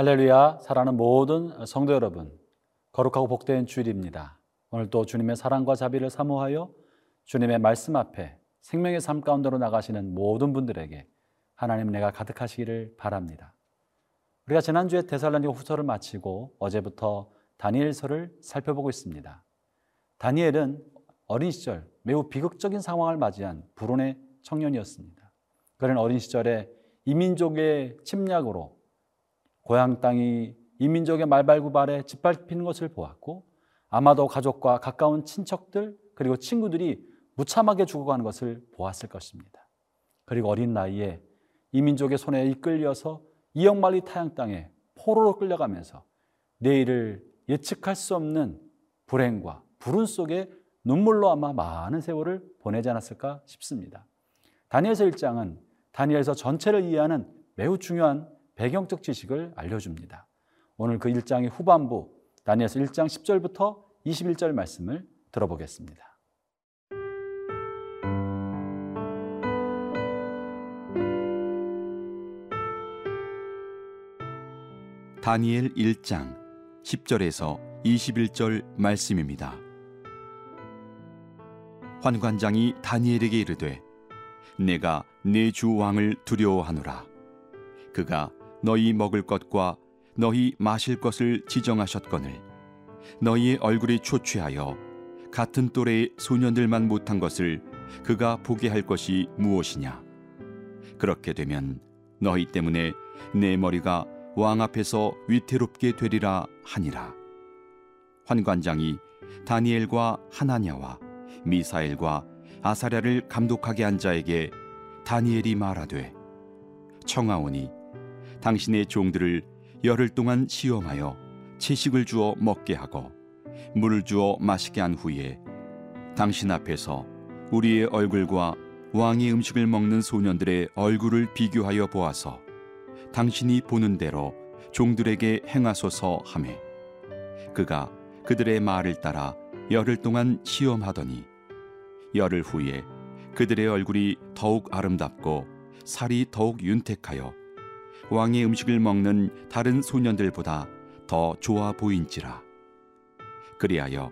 할렐루야, 사랑하는 모든 성도 여러분, 거룩하고 복된 주일입니다. 오늘도 주님의 사랑과 자비를 사모하여 주님의 말씀 앞에 생명의 삶 가운데로 나가시는 모든 분들에게 하나님 내가 가득하시기를 바랍니다. 우리가 지난주에 데살로니가 후서를 마치고 어제부터 다니엘서를 살펴보고 있습니다. 다니엘은 어린 시절 매우 비극적인 상황을 맞이한 불운의 청년이었습니다. 그는 어린 시절에 이민족의 침략으로 고향 땅이 이민족의 말발굽발에 짓밟히는 것을 보았고 아마도 가족과 가까운 친척들 그리고 친구들이 무참하게 죽어가는 것을 보았을 것입니다. 그리고 어린 나이에 이민족의 손에 이끌려서 이역만리 타양 땅에 포로로 끌려가면서 내일을 예측할 수 없는 불행과 불운 속에 눈물로 아마 많은 세월을 보내지 않았을까 싶습니다. 다니엘서 1장은 다니엘서 전체를 이해하는 매우 중요한 배경적 지식을 알려줍니다. 오늘 그 1장의 후반부 다니엘서 1장 10절부터 21절 말씀을 들어보겠습니다. 다니엘 1장 10절에서 21절 말씀입니다. 환관장이 다니엘에게 이르되 내가 내 주 왕을 두려워하노라 그가 너희 먹을 것과 너희 마실 것을 지정하셨거늘. 너희의 얼굴이 초췌하여 같은 또래의 소년들만 못한 것을 그가 보게 할 것이 무엇이냐? 그렇게 되면 너희 때문에 내 머리가 왕 앞에서 위태롭게 되리라 하니라. 환관장이 다니엘과 하나냐와 미사엘과 아사랴를 감독하게 한 자에게 다니엘이 말하되 청하오니 당신의 종들을 열흘 동안 시험하여 채식을 주어 먹게 하고 물을 주어 마시게 한 후에 당신 앞에서 우리의 얼굴과 왕의 음식을 먹는 소년들의 얼굴을 비교하여 보아서 당신이 보는 대로 종들에게 행하소서 하매 그가 그들의 말을 따라 열흘 동안 시험하더니 열흘 후에 그들의 얼굴이 더욱 아름답고 살이 더욱 윤택하여 왕의 음식을 먹는 다른 소년들보다 더 좋아 보인지라. 그리하여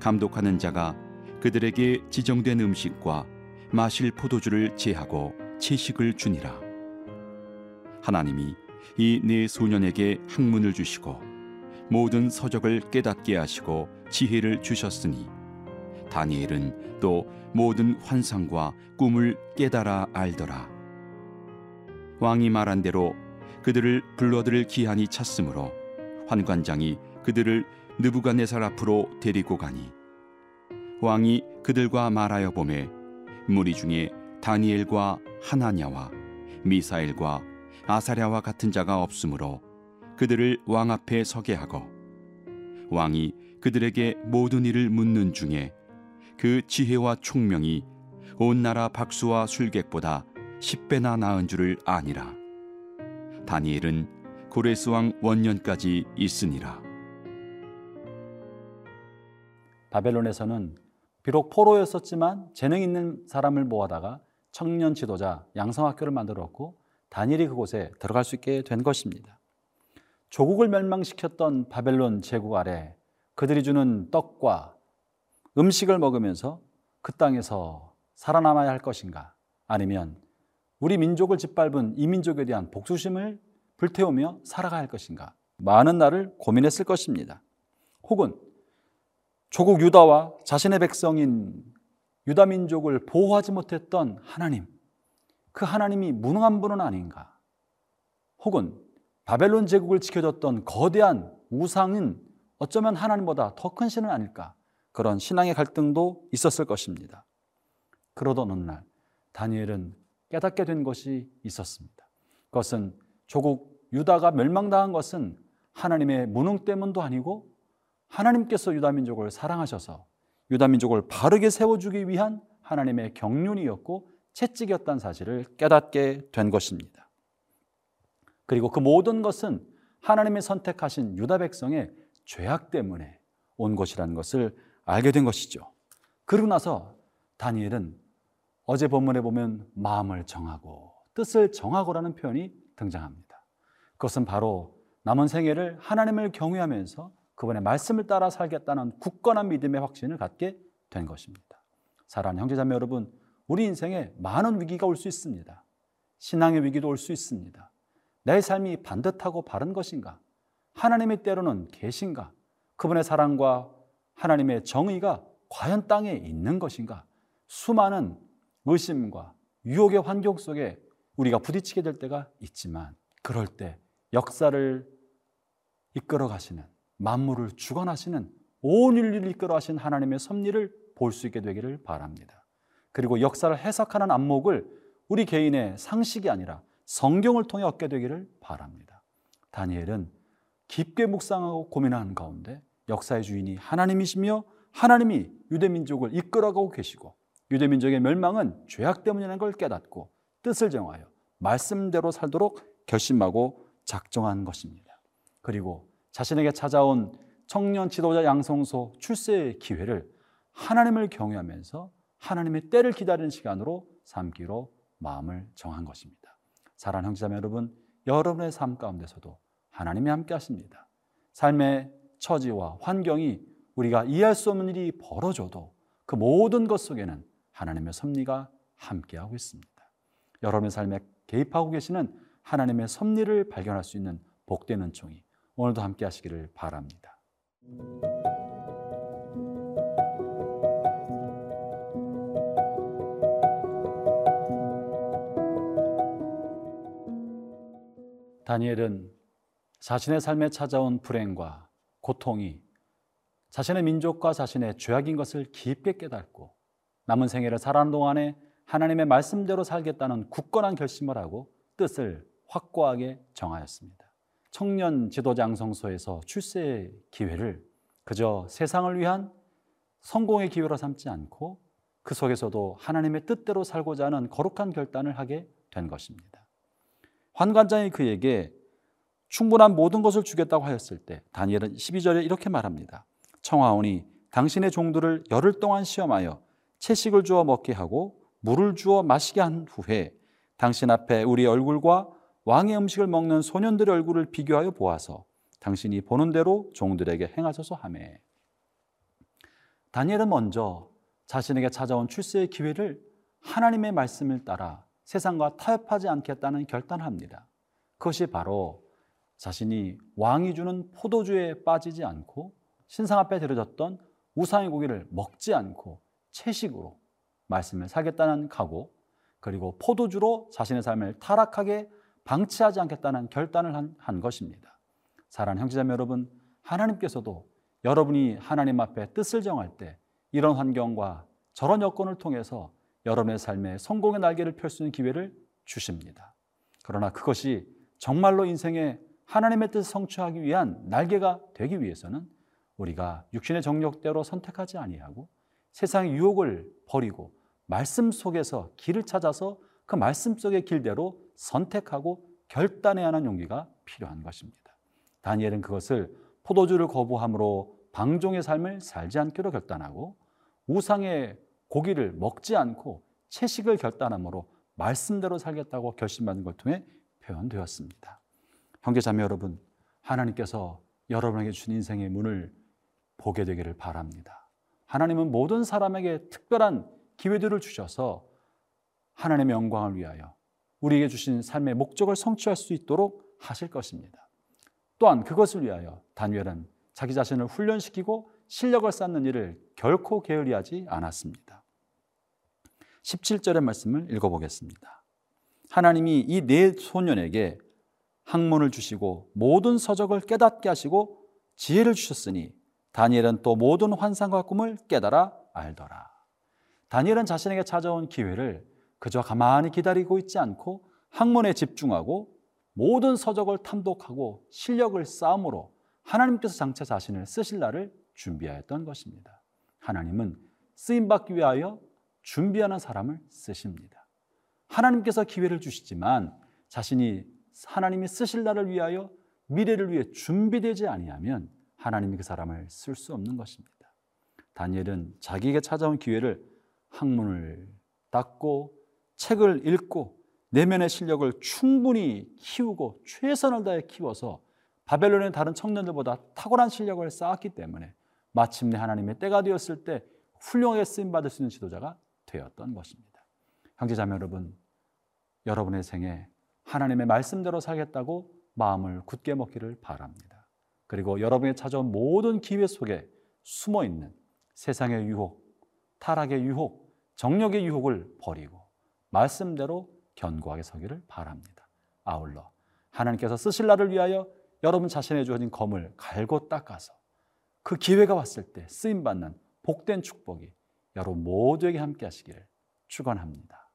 감독하는 자가 그들에게 지정된 음식과 마실 포도주를 제하고 채식을 주니라. 하나님이 이 네 소년에게 학문을 주시고 모든 서적을 깨닫게 하시고 지혜를 주셨으니 다니엘은 또 모든 환상과 꿈을 깨달아 알더라. 왕이 말한 대로 그들을 불러들을 기한이 찼으므로 환관장이 그들을 느부갓네살 앞으로 데리고 가니 왕이 그들과 말하여 보매 무리 중에 다니엘과 하나냐와 미사엘과 아사랴와 같은 자가 없으므로 그들을 왕 앞에 서게 하고 왕이 그들에게 모든 일을 묻는 중에 그 지혜와 총명이 온 나라 박수와 술객보다 10배나 나은 줄을 아니라 다니엘은 고레스 왕 원년까지 있으니라 바벨론에서는 비록 포로였었지만 재능 있는 사람을 모아다가 청년 지도자 양성학교를 만들었고 다니엘이 그곳에 들어갈 수 있게 된 것입니다. 조국을 멸망시켰던 바벨론 제국 아래 그들이 주는 떡과 음식을 먹으면서 그 땅에서 살아남아야 할 것인가? 아니면 우리 민족을 짓밟은 이 민족에 대한 복수심을 불태우며 살아가야 할 것인가? 많은 날을 고민했을 것입니다. 혹은 조국 유다와 자신의 백성인 유다 민족을 보호하지 못했던 하나님, 그 하나님이 무능한 분은 아닌가? 혹은 바벨론 제국을 지켜줬던 거대한 우상은 어쩌면 하나님보다 더 큰 신은 아닐까? 그런 신앙의 갈등도 있었을 것입니다. 그러던 어느 날 다니엘은 깨닫게 된 것이 있었습니다. 그것은 조국 유다가 멸망당한 것은 하나님의 무능 때문도 아니고 하나님께서 유다 민족을 사랑하셔서 유다 민족을 바르게 세워주기 위한 하나님의 경륜이었고 채찍이었다는 사실을 깨닫게 된 것입니다. 그리고 그 모든 것은 하나님의 선택하신 유다 백성의 죄악 때문에 온 것이라는 것을 알게 된 것이죠. 그러고 나서 다니엘은 어제 본문에 보면 마음을 정하고 뜻을 정하고라는 표현이 등장합니다. 그것은 바로 남은 생애를 하나님을 경외하면서 그분의 말씀을 따라 살겠다는 굳건한 믿음의 확신을 갖게 된 것입니다. 사랑하는 형제자매 여러분, 우리 인생에 많은 위기가 올 수 있습니다. 신앙의 위기도 올 수 있습니다. 내 삶이 반듯하고 바른 것인가? 하나님의 때로는 계신가? 그분의 사랑과 하나님의 정의가 과연 땅에 있는 것인가? 수많은 의심과 유혹의 환경 속에 우리가 부딪히게 될 때가 있지만 그럴 때 역사를 이끌어 가시는 만물을 주관하시는 온 인류를 이끌어 하신 하나님의 섭리를 볼 수 있게 되기를 바랍니다. 그리고 역사를 해석하는 안목을 우리 개인의 상식이 아니라 성경을 통해 얻게 되기를 바랍니다. 다니엘은 깊게 묵상하고 고민하는 가운데 역사의 주인이 하나님이시며 하나님이 유대 민족을 이끌어가고 계시고 유대 민족의 멸망은 죄악 때문이라는 걸 깨닫고 뜻을 정하여 말씀대로 살도록 결심하고 작정한 것입니다. 그리고 자신에게 찾아온 청년 지도자 양성소 출세의 기회를 하나님을 경외하면서 하나님의 때를 기다리는 시간으로 삼기로 마음을 정한 것입니다. 사랑하는 형제자매 여러분, 여러분의 삶 가운데서도 하나님이 함께 하십니다. 삶의 처지와 환경이 우리가 이해할 수 없는 일이 벌어져도 그 모든 것 속에는 하나님의 섭리가 함께하고 있습니다. 여러분의 삶에 개입하고 계시는 하나님의 섭리를 발견할 수 있는 복된 은총이 오늘도 함께 하시기를 바랍니다. 다니엘은 자신의 삶에 찾아온 불행과 고통이 자신의 민족과 자신의 죄악인 것을 깊게 깨닫고 남은 생애를 살아가는 동안에 하나님의 말씀대로 살겠다는 굳건한 결심을 하고 뜻을 확고하게 정하였습니다. 청년 지도장 성소에서 출세의 기회를 그저 세상을 위한 성공의 기회로 삼지 않고 그 속에서도 하나님의 뜻대로 살고자 하는 거룩한 결단을 하게 된 것입니다. 환관장이 그에게 충분한 모든 것을 주겠다고 하였을 때 다니엘은 12절에 이렇게 말합니다. 청하오니 당신의 종들을 열흘 동안 시험하여 채식을 주어 먹게 하고 물을 주어 마시게 한 후에 당신 앞에 우리 얼굴과 왕의 음식을 먹는 소년들의 얼굴을 비교하여 보아서 당신이 보는 대로 종들에게 행하소서 하매 다니엘은 먼저 자신에게 찾아온 출세의 기회를 하나님의 말씀을 따라 세상과 타협하지 않겠다는 결단을 합니다. 그것이 바로 자신이 왕이 주는 포도주에 빠지지 않고 신상 앞에 들여졌던 우상의 고기를 먹지 않고 채식으로 말씀을 사겠다는 각오 그리고 포도주로 자신의 삶을 타락하게 방치하지 않겠다는 결단을 한, 한 것입니다. 사랑하는 형제자매 여러분, 하나님께서도 여러분이 하나님 앞에 뜻을 정할 때 이런 환경과 저런 여건을 통해서 여러분의 삶에 성공의 날개를 펼 수 있는 기회를 주십니다. 그러나 그것이 정말로 인생에 하나님의 뜻을 성취하기 위한 날개가 되기 위해서는 우리가 육신의 정력대로 선택하지 아니하고 세상의 유혹을 버리고 말씀 속에서 길을 찾아서 그 말씀 속의 길대로 선택하고 결단해야 하는 용기가 필요한 것입니다. 다니엘은 그것을 포도주를 거부함으로 방종의 삶을 살지 않기로 결단하고 우상의 고기를 먹지 않고 채식을 결단함으로 말씀대로 살겠다고 결심하는 걸 통해 표현되었습니다. 형제 자매 여러분, 하나님께서 여러분에게 주신 인생의 문을 보게 되기를 바랍니다. 하나님은 모든 사람에게 특별한 기회들을 주셔서 하나님의 영광을 위하여 우리에게 주신 삶의 목적을 성취할 수 있도록 하실 것입니다. 또한 그것을 위하여 다니엘은 자기 자신을 훈련시키고 실력을 쌓는 일을 결코 게을리하지 않았습니다. 17절의 말씀을 읽어보겠습니다. 하나님이 이 네 소년에게 학문을 주시고 모든 서적을 깨닫게 하시고 지혜를 주셨으니 다니엘은 또 모든 환상과 꿈을 깨달아 알더라. 다니엘은 자신에게 찾아온 기회를 그저 가만히 기다리고 있지 않고 학문에 집중하고 모든 서적을 탐독하고 실력을 쌓음으로 하나님께서 장차 자신을 쓰실 날을 준비하였던 것입니다. 하나님은 쓰임받기 위하여 준비하는 사람을 쓰십니다. 하나님께서 기회를 주시지만 자신이 하나님이 쓰실 날을 위하여 미래를 위해 준비되지 아니하면 하나님이 그 사람을 쓸 수 없는 것입니다. 다니엘은 자기에게 찾아온 기회를 학문을 닦고 책을 읽고 내면의 실력을 충분히 키우고 최선을 다해 키워서 바벨론의 다른 청년들보다 탁월한 실력을 쌓았기 때문에 마침내 하나님의 때가 되었을 때 훌륭하게 쓰임 받을 수 있는 지도자가 되었던 것입니다. 형제자매 여러분, 여러분의 생에 하나님의 말씀대로 살겠다고 마음을 굳게 먹기를 바랍니다. 그리고 여러분이 찾아온 모든 기회 속에 숨어 있는 세상의 유혹, 타락의 유혹, 정력의 유혹을 버리고 말씀대로 견고하게 서기를 바랍니다. 아울러 하나님께서 쓰실 날을 위하여 여러분 자신의 주어진 검을 갈고 닦아서 그 기회가 왔을 때 쓰임 받는 복된 축복이 여러분 모두에게 함께 하시기를 축원합니다.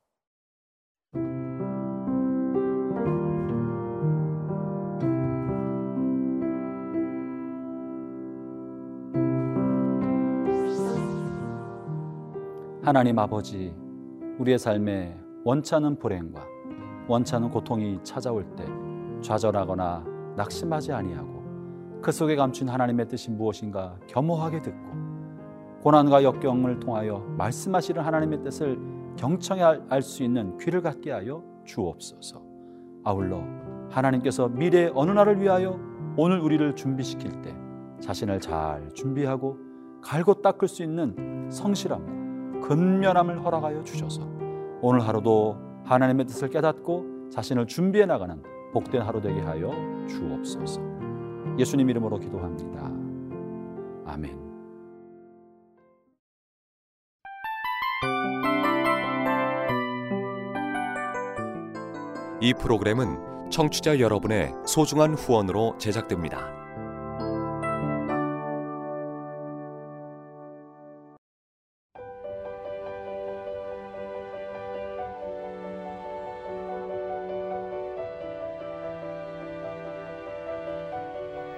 하나님 아버지, 우리의 삶에 원찮은 불행과 원찮은 고통이 찾아올 때 좌절하거나 낙심하지 아니하고 그 속에 감춘 하나님의 뜻이 무엇인가 겸허하게 듣고 고난과 역경을 통하여 말씀하시는 하나님의 뜻을 경청해 알 수 있는 귀를 갖게 하여 주옵소서. 아울러 하나님께서 미래 어느 날을 위하여 오늘 우리를 준비시킬 때 자신을 잘 준비하고 갈고 닦을 수 있는 성실함과 근면함을 허락하여 주셔서 오늘 하루도 하나님의 뜻을 깨닫고 자신을 준비해 나가는 복된 하루 되게 하여 주옵소서. 예수님 이름으로 기도합니다. 아멘. 이 프로그램은 청취자 여러분의 소중한 후원으로 제작됩니다.